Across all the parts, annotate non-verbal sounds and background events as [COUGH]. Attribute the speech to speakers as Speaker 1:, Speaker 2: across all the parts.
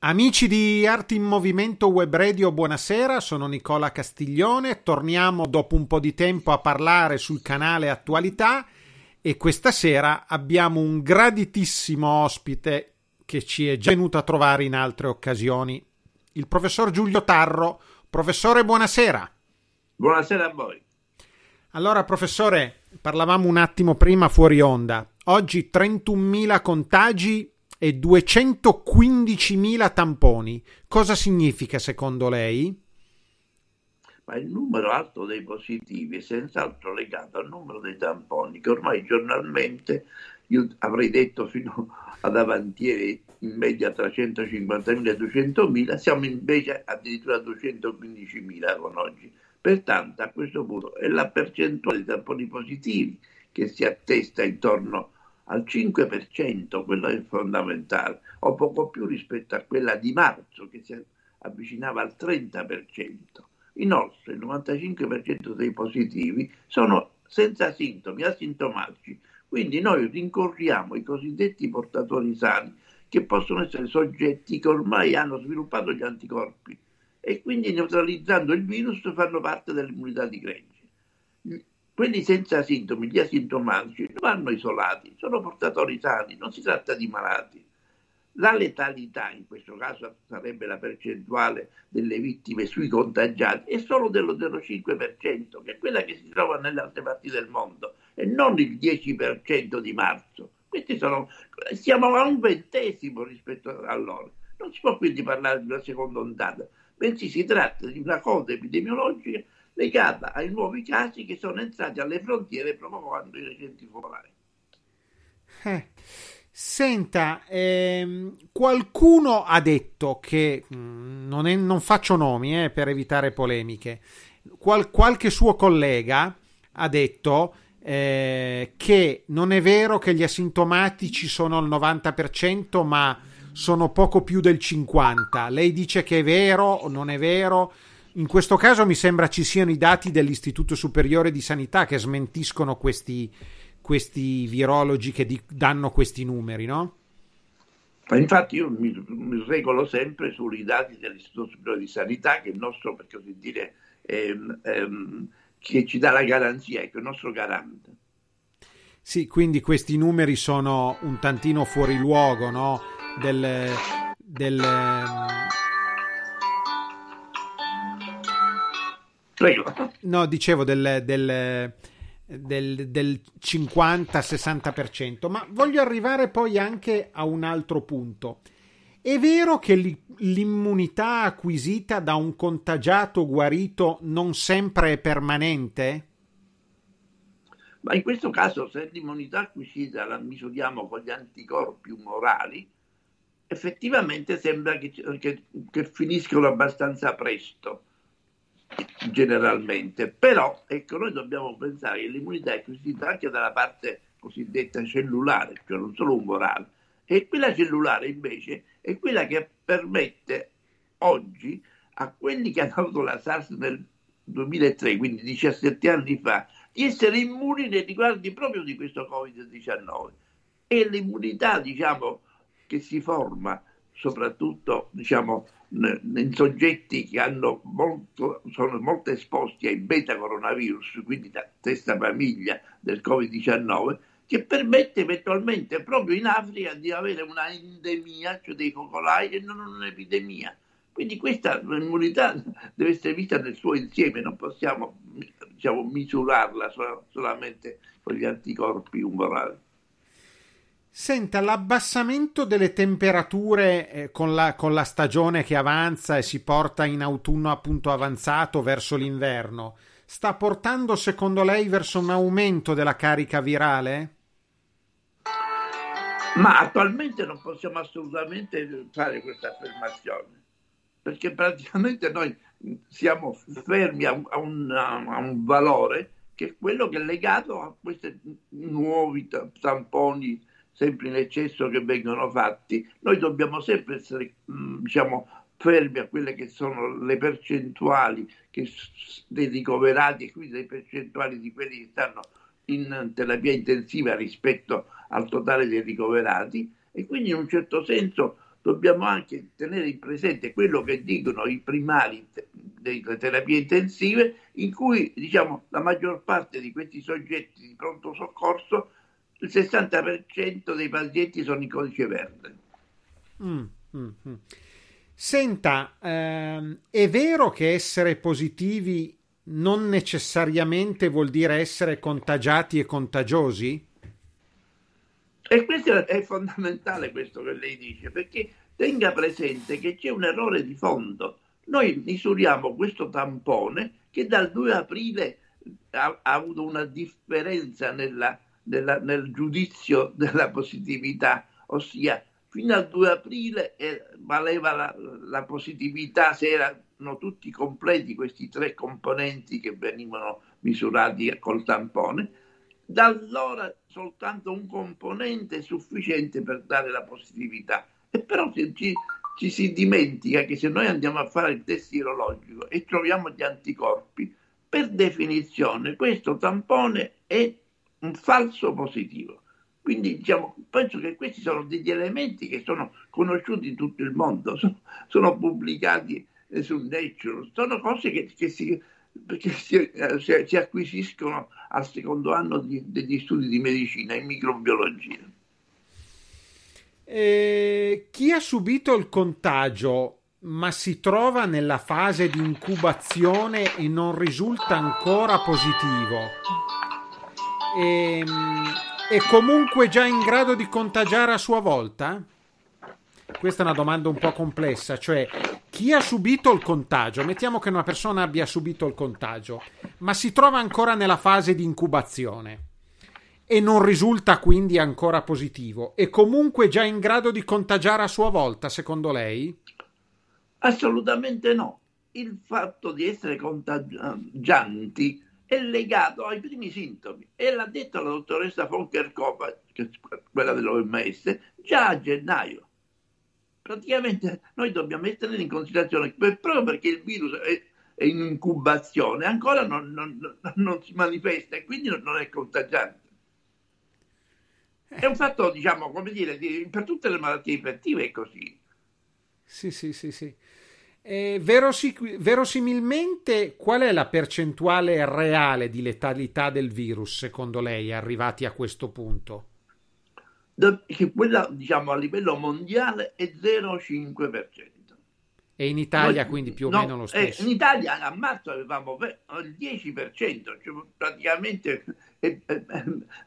Speaker 1: Amici di Arti in Movimento Web Radio, buonasera, sono Nicola Castiglione. Torniamo dopo un po' di tempo a parlare sul canale Attualità e questa sera abbiamo un graditissimo ospite che ci è già venuto a trovare in altre occasioni, il professor Giulio Tarro. Professore, buonasera.
Speaker 2: Buonasera a voi.
Speaker 1: Allora, professore, parlavamo un attimo prima fuori onda. Oggi 31.000 contagi e 215.000 tamponi. Cosa significa secondo lei?
Speaker 2: Ma il numero alto dei positivi è senz'altro legato al numero dei tamponi, che ormai giornalmente, io avrei detto fino ad avantieri, in media tra 150.000 e 200.000, siamo invece addirittura a 215.000 con oggi. Pertanto a questo punto è la percentuale di tamponi positivi che si attesta intorno al 5%, quello è fondamentale, o poco più rispetto a quella di marzo che si avvicinava al 30%. Inoltre il 95% dei positivi sono senza sintomi, asintomatici, quindi noi rincorriamo i cosiddetti portatori sani che possono essere soggetti che ormai hanno sviluppato gli anticorpi e quindi neutralizzando il virus fanno parte dell'immunità di gregge. Quelli senza sintomi, gli asintomatici, non vanno isolati, sono portatori sani, non si tratta di malati. La letalità, in questo caso sarebbe la percentuale delle vittime sui contagiati, è solo dello 0,5%, che è quella che si trova nelle altre parti del mondo, e non il 10% di marzo. Sono, siamo a un ventesimo rispetto a loro. Non si può quindi parlare di una seconda ondata, bensì si tratta di una cosa epidemiologica legata ai nuovi casi che sono entrati alle frontiere provocando i recenti focolai.
Speaker 1: Eh. Senta, ehm, qualcuno ha detto che mm, non, è, non, faccio nomi eh, per evitare polemiche. Qual, qualche suo collega ha detto eh, che non è vero che gli asintomatici sono al 90%, ma sono poco più del 50%. Lei dice che è vero o non è vero? In questo caso mi sembra ci siano i dati dell'Istituto Superiore di Sanità che smentiscono questi, questi virologi che di, danno questi numeri, no?
Speaker 2: Infatti io mi, mi, regolo sempre sui dati dell'Istituto Superiore di Sanità, che è il nostro, per così dire, ehm, ehm, che ci dà la garanzia, ecco, il nostro garante.
Speaker 1: Sì, quindi questi numeri sono un tantino fuori luogo, no? Del, del,
Speaker 2: Prego.
Speaker 1: No, dicevo del, del, del, del 50-60%, ma voglio arrivare poi anche a un altro punto. È vero che l'immunità acquisita da un contagiato guarito non sempre è permanente?
Speaker 2: Ma in questo caso, se l'immunità acquisita la misuriamo con gli anticorpi umorali, effettivamente sembra che, che, che finiscono abbastanza presto generalmente, però ecco, noi dobbiamo pensare che l'immunità è acquisita anche dalla parte cosiddetta cellulare, cioè non solo umorale, e quella cellulare invece è quella che permette oggi a quelli che hanno avuto la SARS nel 2003, quindi 17 anni fa, di essere immuni nei riguardi proprio di questo Covid-19. E l'immunità, diciamo, che si forma soprattutto, diciamo, in soggetti che molto, sono molto esposti ai beta coronavirus, quindi la stessa famiglia del Covid-19, che permette eventualmente proprio in Africa di avere una endemia, cioè dei focolai, e non un'epidemia. Quindi questa immunità deve essere vista nel suo insieme, non possiamo diciamo, misurarla solamente con gli anticorpi umorali.
Speaker 1: Senta, l'abbassamento delle temperature eh, con, la, con, la, stagione che avanza e si porta in autunno appunto avanzato verso l'inverno, sta portando secondo lei verso un aumento della carica virale?
Speaker 2: Ma attualmente non possiamo assolutamente fare questa affermazione, perché praticamente noi siamo fermi a un, a un valore che è quello che è legato a questi nuovi tamponi sempre in eccesso che vengono fatti. Noi dobbiamo sempre essere, diciamo, fermi a quelle che sono le percentuali che, dei ricoverati e quindi le percentuali di quelli che stanno in terapia intensiva rispetto al totale dei ricoverati e quindi in un certo senso dobbiamo anche tenere in presente quello che dicono i primari delle terapie intensive in cui diciamo la maggior parte di questi soggetti di pronto soccorso il 60% dei pazienti sono in codice verde.
Speaker 1: Mm, mm, mm. Senta, ehm, è vero che essere positivi non necessariamente vuol dire essere contagiati e contagiosi?
Speaker 2: E questo è fondamentale questo che lei dice, perché tenga presente che c'è un errore di fondo. Noi misuriamo questo tampone che dal 2 aprile ha, ha avuto una differenza nella, nella, nel giudizio [LAUGHS] della positività, ossia fino al 2 aprile eh, valeva la, la, positività se erano tutti completi questi tre componenti che venivano misurati col tampone. Da allora soltanto un componente è sufficiente per dare la positività. E però ci, ci si dimentica che se noi andiamo a fare il test virologico e troviamo gli anticorpi, per definizione questo tampone è un falso positivo. Quindi diciamo, penso che questi sono degli elementi che sono conosciuti in tutto il mondo, [LAUGHS] sono, sono pubblicati eh, su Nature, sono cose che, che, si, che si, eh, si, acquisiscono al secondo anno di, degli studi di medicina in microbiologia.
Speaker 1: Eh, chi ha subito il contagio ma si trova nella fase di incubazione e non risulta ancora positivo, e, ehm, è comunque già in grado di contagiare a sua volta? Questa è una domanda un po' complessa, cioè chi ha subito il contagio, mettiamo che una persona abbia subito il contagio, ma si trova ancora nella fase di incubazione e non risulta quindi ancora positivo, è comunque già in grado di contagiare a sua volta, secondo lei?
Speaker 2: Assolutamente no. Il fatto di essere contagianti è legato ai primi sintomi e l'ha detto la dottoressa Volker Kopa, quella dell'OMS, già a gennaio. Praticamente noi dobbiamo mettere in considerazione che proprio perché il virus è, è in incubazione ancora non, non, non, si manifesta e quindi non è contagiante. È un fatto, diciamo, come dire, per tutte le malattie infettive è così.
Speaker 1: Sì, sì, sì, sì. Eh, verosi- verosimilmente, qual è la percentuale reale di letalità del virus, secondo lei, arrivati a questo punto?
Speaker 2: Che quella, diciamo, a livello mondiale è 0,5%.
Speaker 1: E in Italia Noi, quindi più o no, meno lo eh, stesso?
Speaker 2: in Italia a marzo avevamo il 10%, cioè praticamente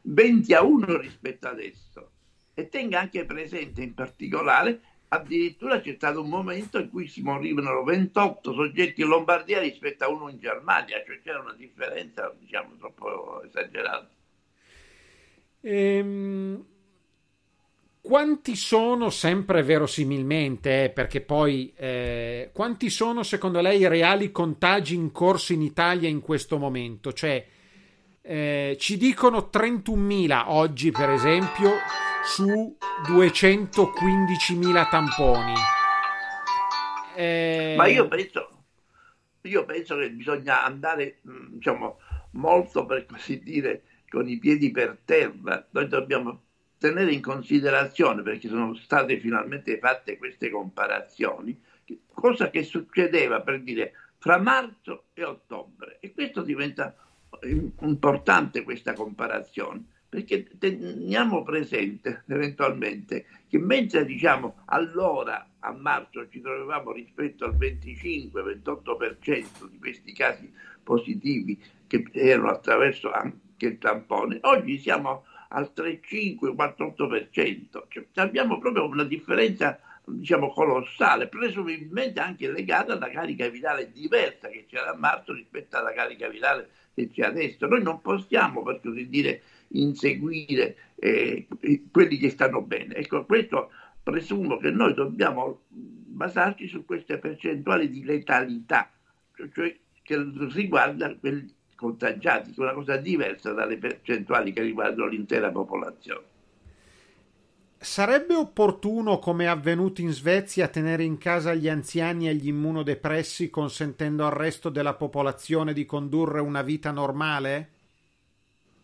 Speaker 2: 20 a 1 rispetto adesso. E tenga anche presente in particolare addirittura c'è stato un momento in cui si morivano 28 soggetti in Lombardia rispetto a uno in Germania, cioè c'era una differenza diciamo troppo esagerata.
Speaker 1: Ehm, quanti sono sempre verosimilmente, eh, perché poi eh, quanti sono secondo lei i reali contagi in corso in Italia in questo momento? Cioè eh, ci dicono 31.000 oggi per esempio su 215.000 tamponi.
Speaker 2: Eh... Ma io penso, io penso che bisogna andare, mm, diciamo, molto per così dire, con i piedi per terra. Noi dobbiamo tenere in considerazione, perché sono state finalmente fatte queste comparazioni, cosa che succedeva per dire fra marzo e ottobre. E questo diventa importante questa comparazione perché teniamo presente eventualmente che mentre diciamo allora a marzo ci trovavamo rispetto al 25-28% di questi casi positivi che erano attraverso anche il tampone, oggi siamo al 3-5-4-8%, cioè, abbiamo proprio una differenza diciamo colossale, presumibilmente anche legata alla carica virale diversa che c'era a marzo rispetto alla carica virale che c'è adesso. Noi non possiamo, per così dire, inseguire eh, quelli che stanno bene. Ecco, questo presumo che noi dobbiamo basarci su queste percentuali di letalità, cioè che riguarda quelli contagiati, che è una cosa diversa dalle percentuali che riguardano l'intera popolazione.
Speaker 1: Sarebbe opportuno, come è avvenuto in Svezia, tenere in casa gli anziani e gli immunodepressi, consentendo al resto della popolazione di condurre una vita normale?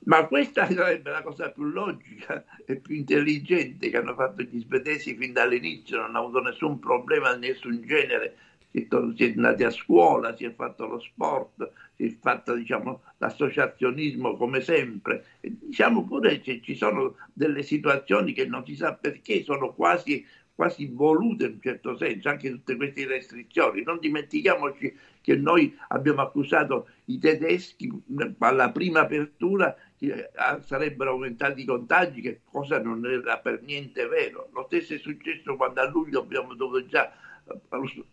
Speaker 2: Ma questa sarebbe la cosa più logica e più intelligente che hanno fatto gli svedesi fin dall'inizio, non hanno avuto nessun problema di nessun genere, si è andati a scuola, si è fatto lo sport, si è fatto diciamo, l'associazionismo come sempre. E diciamo pure che ci sono delle situazioni che non si sa perché sono quasi quasi volute in un certo senso, anche tutte queste restrizioni. Non dimentichiamoci che noi abbiamo accusato i tedeschi alla prima apertura che ah, sarebbero aumentati i contagi, che cosa non era per niente vero. Lo stesso è successo quando a luglio abbiamo dovuto già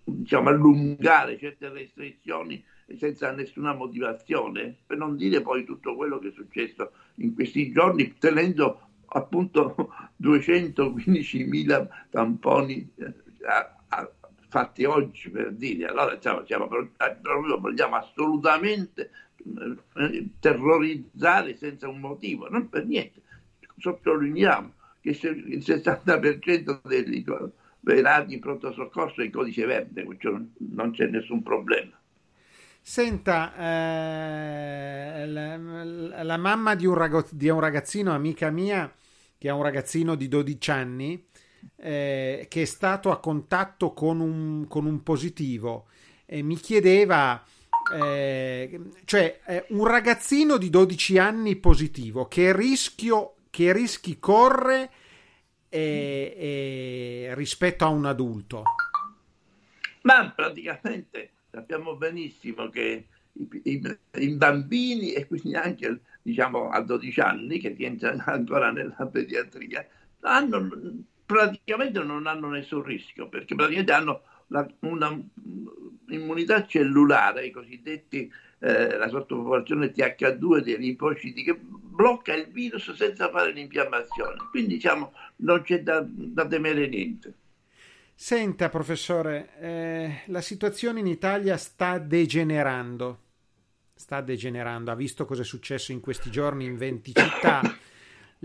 Speaker 2: diciamo, allungare certe restrizioni senza nessuna motivazione, per non dire poi tutto quello che è successo in questi giorni, tenendo appunto 215.000 tamponi eh, fatti oggi per dire. Allora diciamo, siamo, proprio vogliamo assolutamente eh, terrorizzare senza un motivo, non per niente. Sottolineiamo che il 60% dei, dei radi in pronto soccorso è in codice verde, cioè non c'è nessun problema.
Speaker 1: Senta, eh, la, la, mamma di di un, ragazzino, amica mia, che ha un ragazzino di 12 anni, eh, che è stato a contatto con un, con un positivo, e mi chiedeva, eh, cioè eh, un ragazzino di 12 anni positivo, che rischio, che rischi corre rispetto a un adulto?
Speaker 2: Ma praticamente sappiamo benissimo che i, i, i, bambini e quindi anche diciamo a 12 anni che rientrano ancora nella pediatria hanno, praticamente non hanno nessun rischio perché praticamente hanno la, una immunità cellulare, i cosiddetti eh, la sottopopolazione TH2 dei linfociti che blocca il virus senza fare l'infiammazione. Quindi diciamo non c'è da, da temere niente.
Speaker 1: Senta, professore, eh, la situazione in Italia sta degenerando sta degenerando, ha visto cosa è successo in questi giorni in 20 città. [LAUGHS]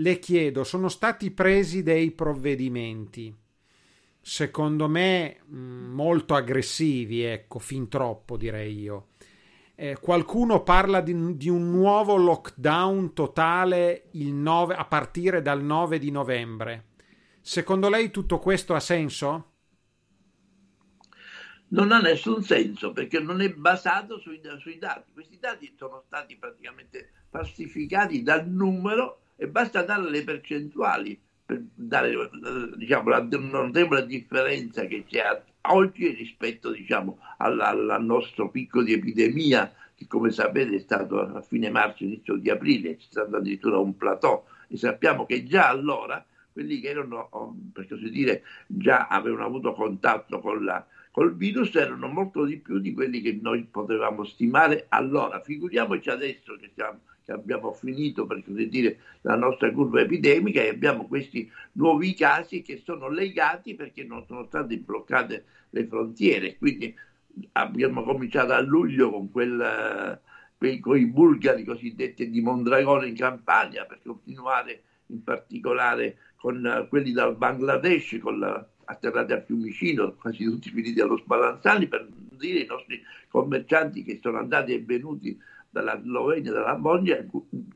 Speaker 1: Le chiedo, sono stati presi dei provvedimenti, secondo me mm, molto aggressivi, ecco, fin troppo direi io. Eh, qualcuno parla di, di, un nuovo lockdown totale 9, a partire dal 9 di novembre. Secondo lei tutto questo ha senso?
Speaker 2: non ha nessun senso perché non è basato sui, sui, dati. Questi dati sono stati praticamente falsificati dal numero e basta dare le percentuali per dare diciamo, la notevole differenza che c'è oggi rispetto diciamo, al nostro picco di epidemia che come sapete è stato a fine marzo, inizio di aprile, c'è stato addirittura un plateau. E sappiamo che già allora quelli che erano, per così dire, già avevano avuto contatto con la, col virus erano molto di più di quelli che noi potevamo stimare allora. Figuriamoci adesso che, siamo, che abbiamo finito, per così dire, la nostra curva epidemica e abbiamo questi nuovi casi che sono legati perché non sono state bloccate le frontiere. Quindi abbiamo cominciato a luglio con quel, quei, quei bulgari cosiddetti di Mondragone in Campania per continuare in particolare con quelli dal Bangladesh, con la atterrati a Fiumicino, quasi tutti finiti allo Spallanzani, per dire ai nostri commercianti che sono andati e venuti dalla Slovenia, dalla Bosnia,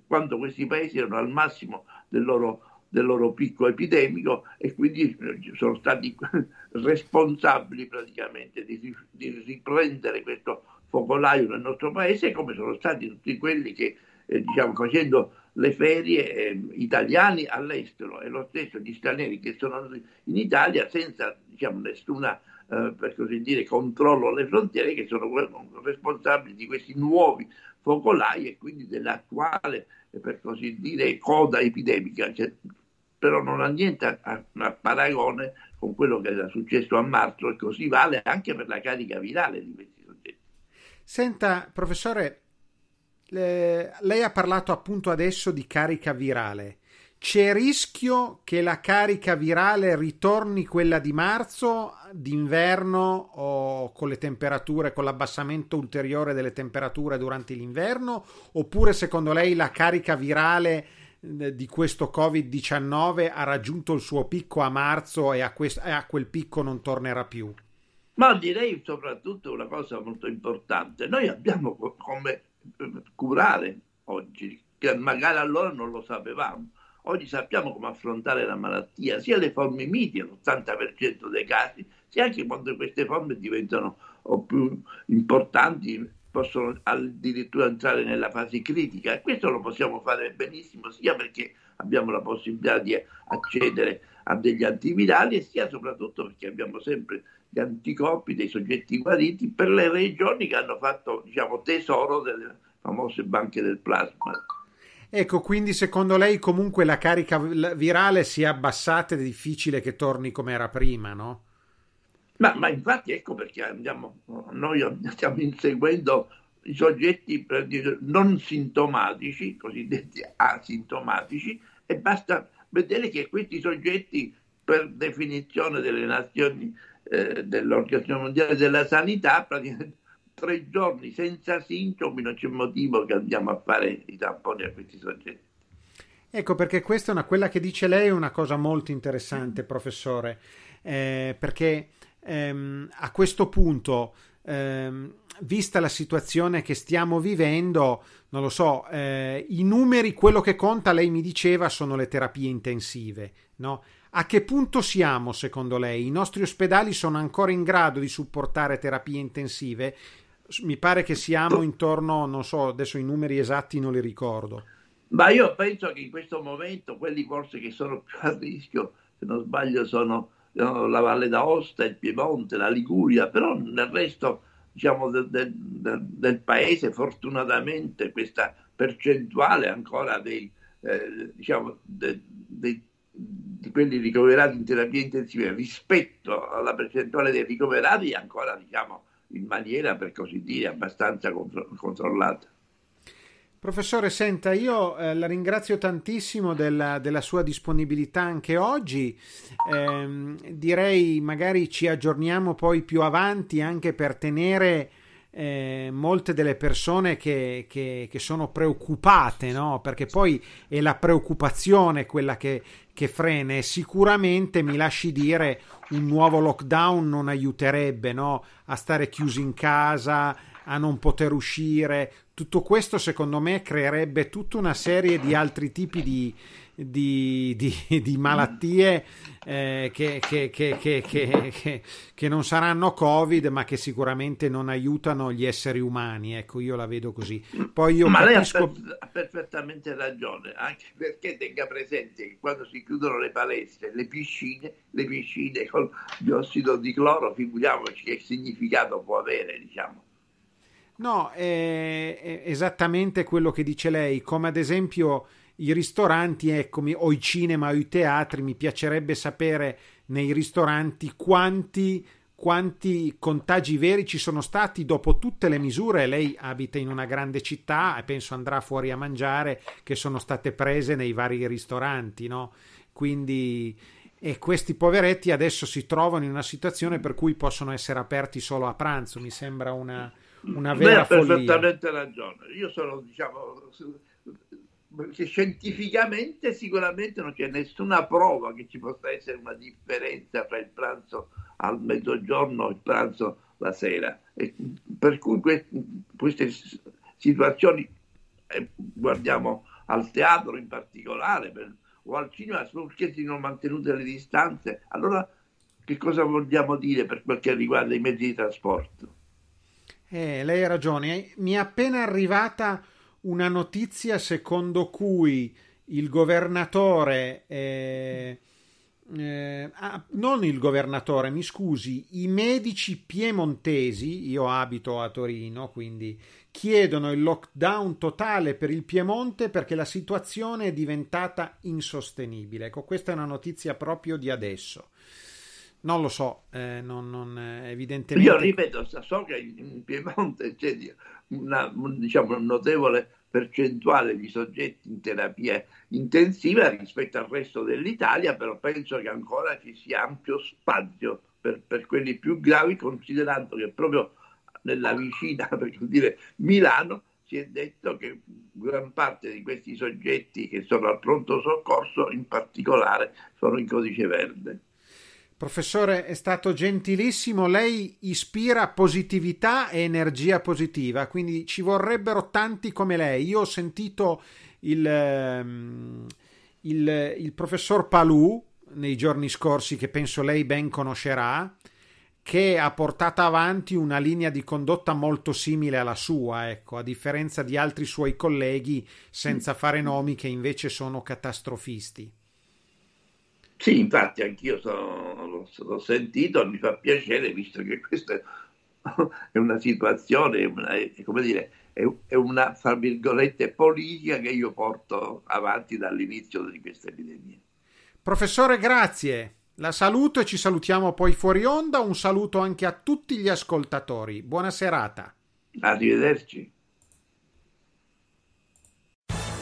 Speaker 2: quando questi paesi erano al massimo del loro, del loro picco epidemico e quindi sono stati [LAUGHS] responsabili praticamente di, di riprendere questo focolaio nel nostro paese, come sono stati tutti quelli che, eh, diciamo, facendo le ferie eh, italiani all'estero e lo stesso gli stranieri che sono in Italia senza diciamo, nessuna eh, per così dire controllo alle frontiere che sono responsabili di questi nuovi focolai e quindi dell'attuale eh, per così dire coda epidemica cioè, però non ha niente a, a, a, paragone con quello che era successo a marzo e così vale anche per la carica virale di questi soggetti.
Speaker 1: Senta, professore, eh, lei ha parlato appunto adesso di carica virale. C'è rischio che la carica virale ritorni quella di marzo, d'inverno o con le temperature, con l'abbassamento ulteriore delle temperature durante l'inverno? Oppure secondo lei la carica virale eh, di questo Covid-19 ha raggiunto il suo picco a marzo e a, quest- e a quel picco non tornerà più?
Speaker 2: Ma direi soprattutto una cosa molto importante. Noi abbiamo come curare oggi, che magari allora non lo sapevamo Oggi sappiamo come affrontare la malattia, sia le forme miti, l'80% dei casi, sia anche quando queste forme diventano più importanti, possono addirittura entrare nella fase critica. E questo lo possiamo fare benissimo, sia perché abbiamo la possibilità di accedere a degli antivirali, sia soprattutto perché abbiamo sempre gli anticorpi dei soggetti guariti per le regioni che hanno fatto diciamo, tesoro delle famose banche del plasma.
Speaker 1: Ecco, quindi secondo lei comunque la carica virale si è abbassata ed è difficile che torni come era prima, no?
Speaker 2: Ma, ma infatti ecco perché andiamo, noi stiamo inseguendo i soggetti non sintomatici, cosiddetti asintomatici, e basta vedere che questi soggetti, per definizione delle nazioni eh, dell'Organizzazione Mondiale della Sanità, praticamente tre giorni senza sintomi non c'è motivo che andiamo a fare i tamponi a questi soggetti.
Speaker 1: Ecco perché questa è una, quella che dice lei è una cosa molto interessante, professore, eh, perché ehm, a questo punto, ehm, vista la situazione che stiamo vivendo, non lo so, eh, i numeri, quello che conta, lei mi diceva, sono le terapie intensive, no? A che punto siamo secondo lei? I nostri ospedali sono ancora in grado di supportare terapie intensive? mi pare che siamo intorno, non so, adesso i numeri esatti non li ricordo.
Speaker 2: Ma io penso che in questo momento quelli forse che sono più a rischio, se non sbaglio, sono la Valle d'Aosta, il Piemonte, la Liguria, però nel resto diciamo, del, del, del paese fortunatamente questa percentuale ancora dei, eh, diciamo, de, de, di quelli ricoverati in terapia intensiva rispetto alla percentuale dei ricoverati è ancora diciamo, in maniera per così dire abbastanza contro- controllata.
Speaker 1: Professore, senta, io eh, la ringrazio tantissimo della, della, sua disponibilità anche oggi. Eh, direi magari ci aggiorniamo poi più avanti anche per tenere eh, molte delle persone che, che, che sono preoccupate, no? perché poi è la preoccupazione quella che, che frena e sicuramente mi lasci dire un nuovo lockdown non aiuterebbe no? a stare chiusi in casa, a non poter uscire. Tutto questo secondo me creerebbe tutta una serie di altri tipi di, di, di, di malattie eh, che, che, che, che, non saranno Covid, ma che sicuramente non aiutano gli esseri umani. Ecco, io la vedo così. Poi io
Speaker 2: ma
Speaker 1: capisco...
Speaker 2: lei ha, perfettamente ragione, anche perché tenga presente che quando si chiudono le palestre, le piscine, le piscine con diossido di cloro, figuriamoci che significato può avere, diciamo.
Speaker 1: No, è, è esattamente quello che dice lei, come ad esempio i ristoranti, eccomi, o i cinema o i teatri, mi piacerebbe sapere nei ristoranti quanti, quanti contagi veri ci sono stati dopo tutte le misure. Lei abita in una grande città e penso andrà fuori a mangiare che sono state prese nei vari ristoranti, no? Quindi e questi poveretti adesso si trovano in una situazione per cui possono essere aperti solo a pranzo. Mi sembra una, una vera
Speaker 2: Lei ha perfettamente ragione. Io sono, diciamo, scientificamente sicuramente non c'è nessuna prova che ci possa essere una differenza tra il pranzo al mezzogiorno e il pranzo la sera. E per cui que- queste situazioni, eh, guardiamo al teatro in particolare per, o al cinema, perché si sono mantenute le distanze, allora che cosa vogliamo dire per quel che riguarda i mezzi di trasporto?
Speaker 1: Eh, lei ha ragione, mi è appena arrivata una notizia secondo cui il governatore, eh, eh, ah, non il governatore, mi scusi, i medici piemontesi, io abito a Torino, quindi chiedono il lockdown totale per il Piemonte perché la situazione è diventata insostenibile. Ecco, questa è una notizia proprio di adesso. Non lo so, eh, non, non, evidentemente.
Speaker 2: Io ripeto, so che in Piemonte c'è una, diciamo, notevole percentuale di soggetti in terapia intensiva rispetto al resto dell'Italia, però penso che ancora ci sia ampio spazio per, per quelli più gravi, considerando che proprio nella vicina, [LAUGHS] per dire Milano, si è detto che gran parte di questi soggetti che sono al pronto soccorso, in particolare, sono in codice verde.
Speaker 1: Professore, è stato gentilissimo. Lei ispira positività e energia positiva, quindi ci vorrebbero tanti come lei. Io ho sentito il, ehm, il, il professor Palù nei giorni scorsi, che penso lei ben conoscerà, che ha portato avanti una linea di condotta molto simile alla sua, ecco, a differenza di altri suoi colleghi, senza fare nomi, che invece sono catastrofisti.
Speaker 2: Sì, infatti anch'io sono, l'ho sentito, mi fa piacere visto che questa è una situazione, una, è, come dire, è, è una, fra virgolette, politica che io porto avanti dall'inizio di questa epidemia.
Speaker 1: Professore, grazie. La saluto e ci salutiamo poi fuori onda. Un saluto anche a tutti gli ascoltatori. Buona serata.
Speaker 2: Arrivederci.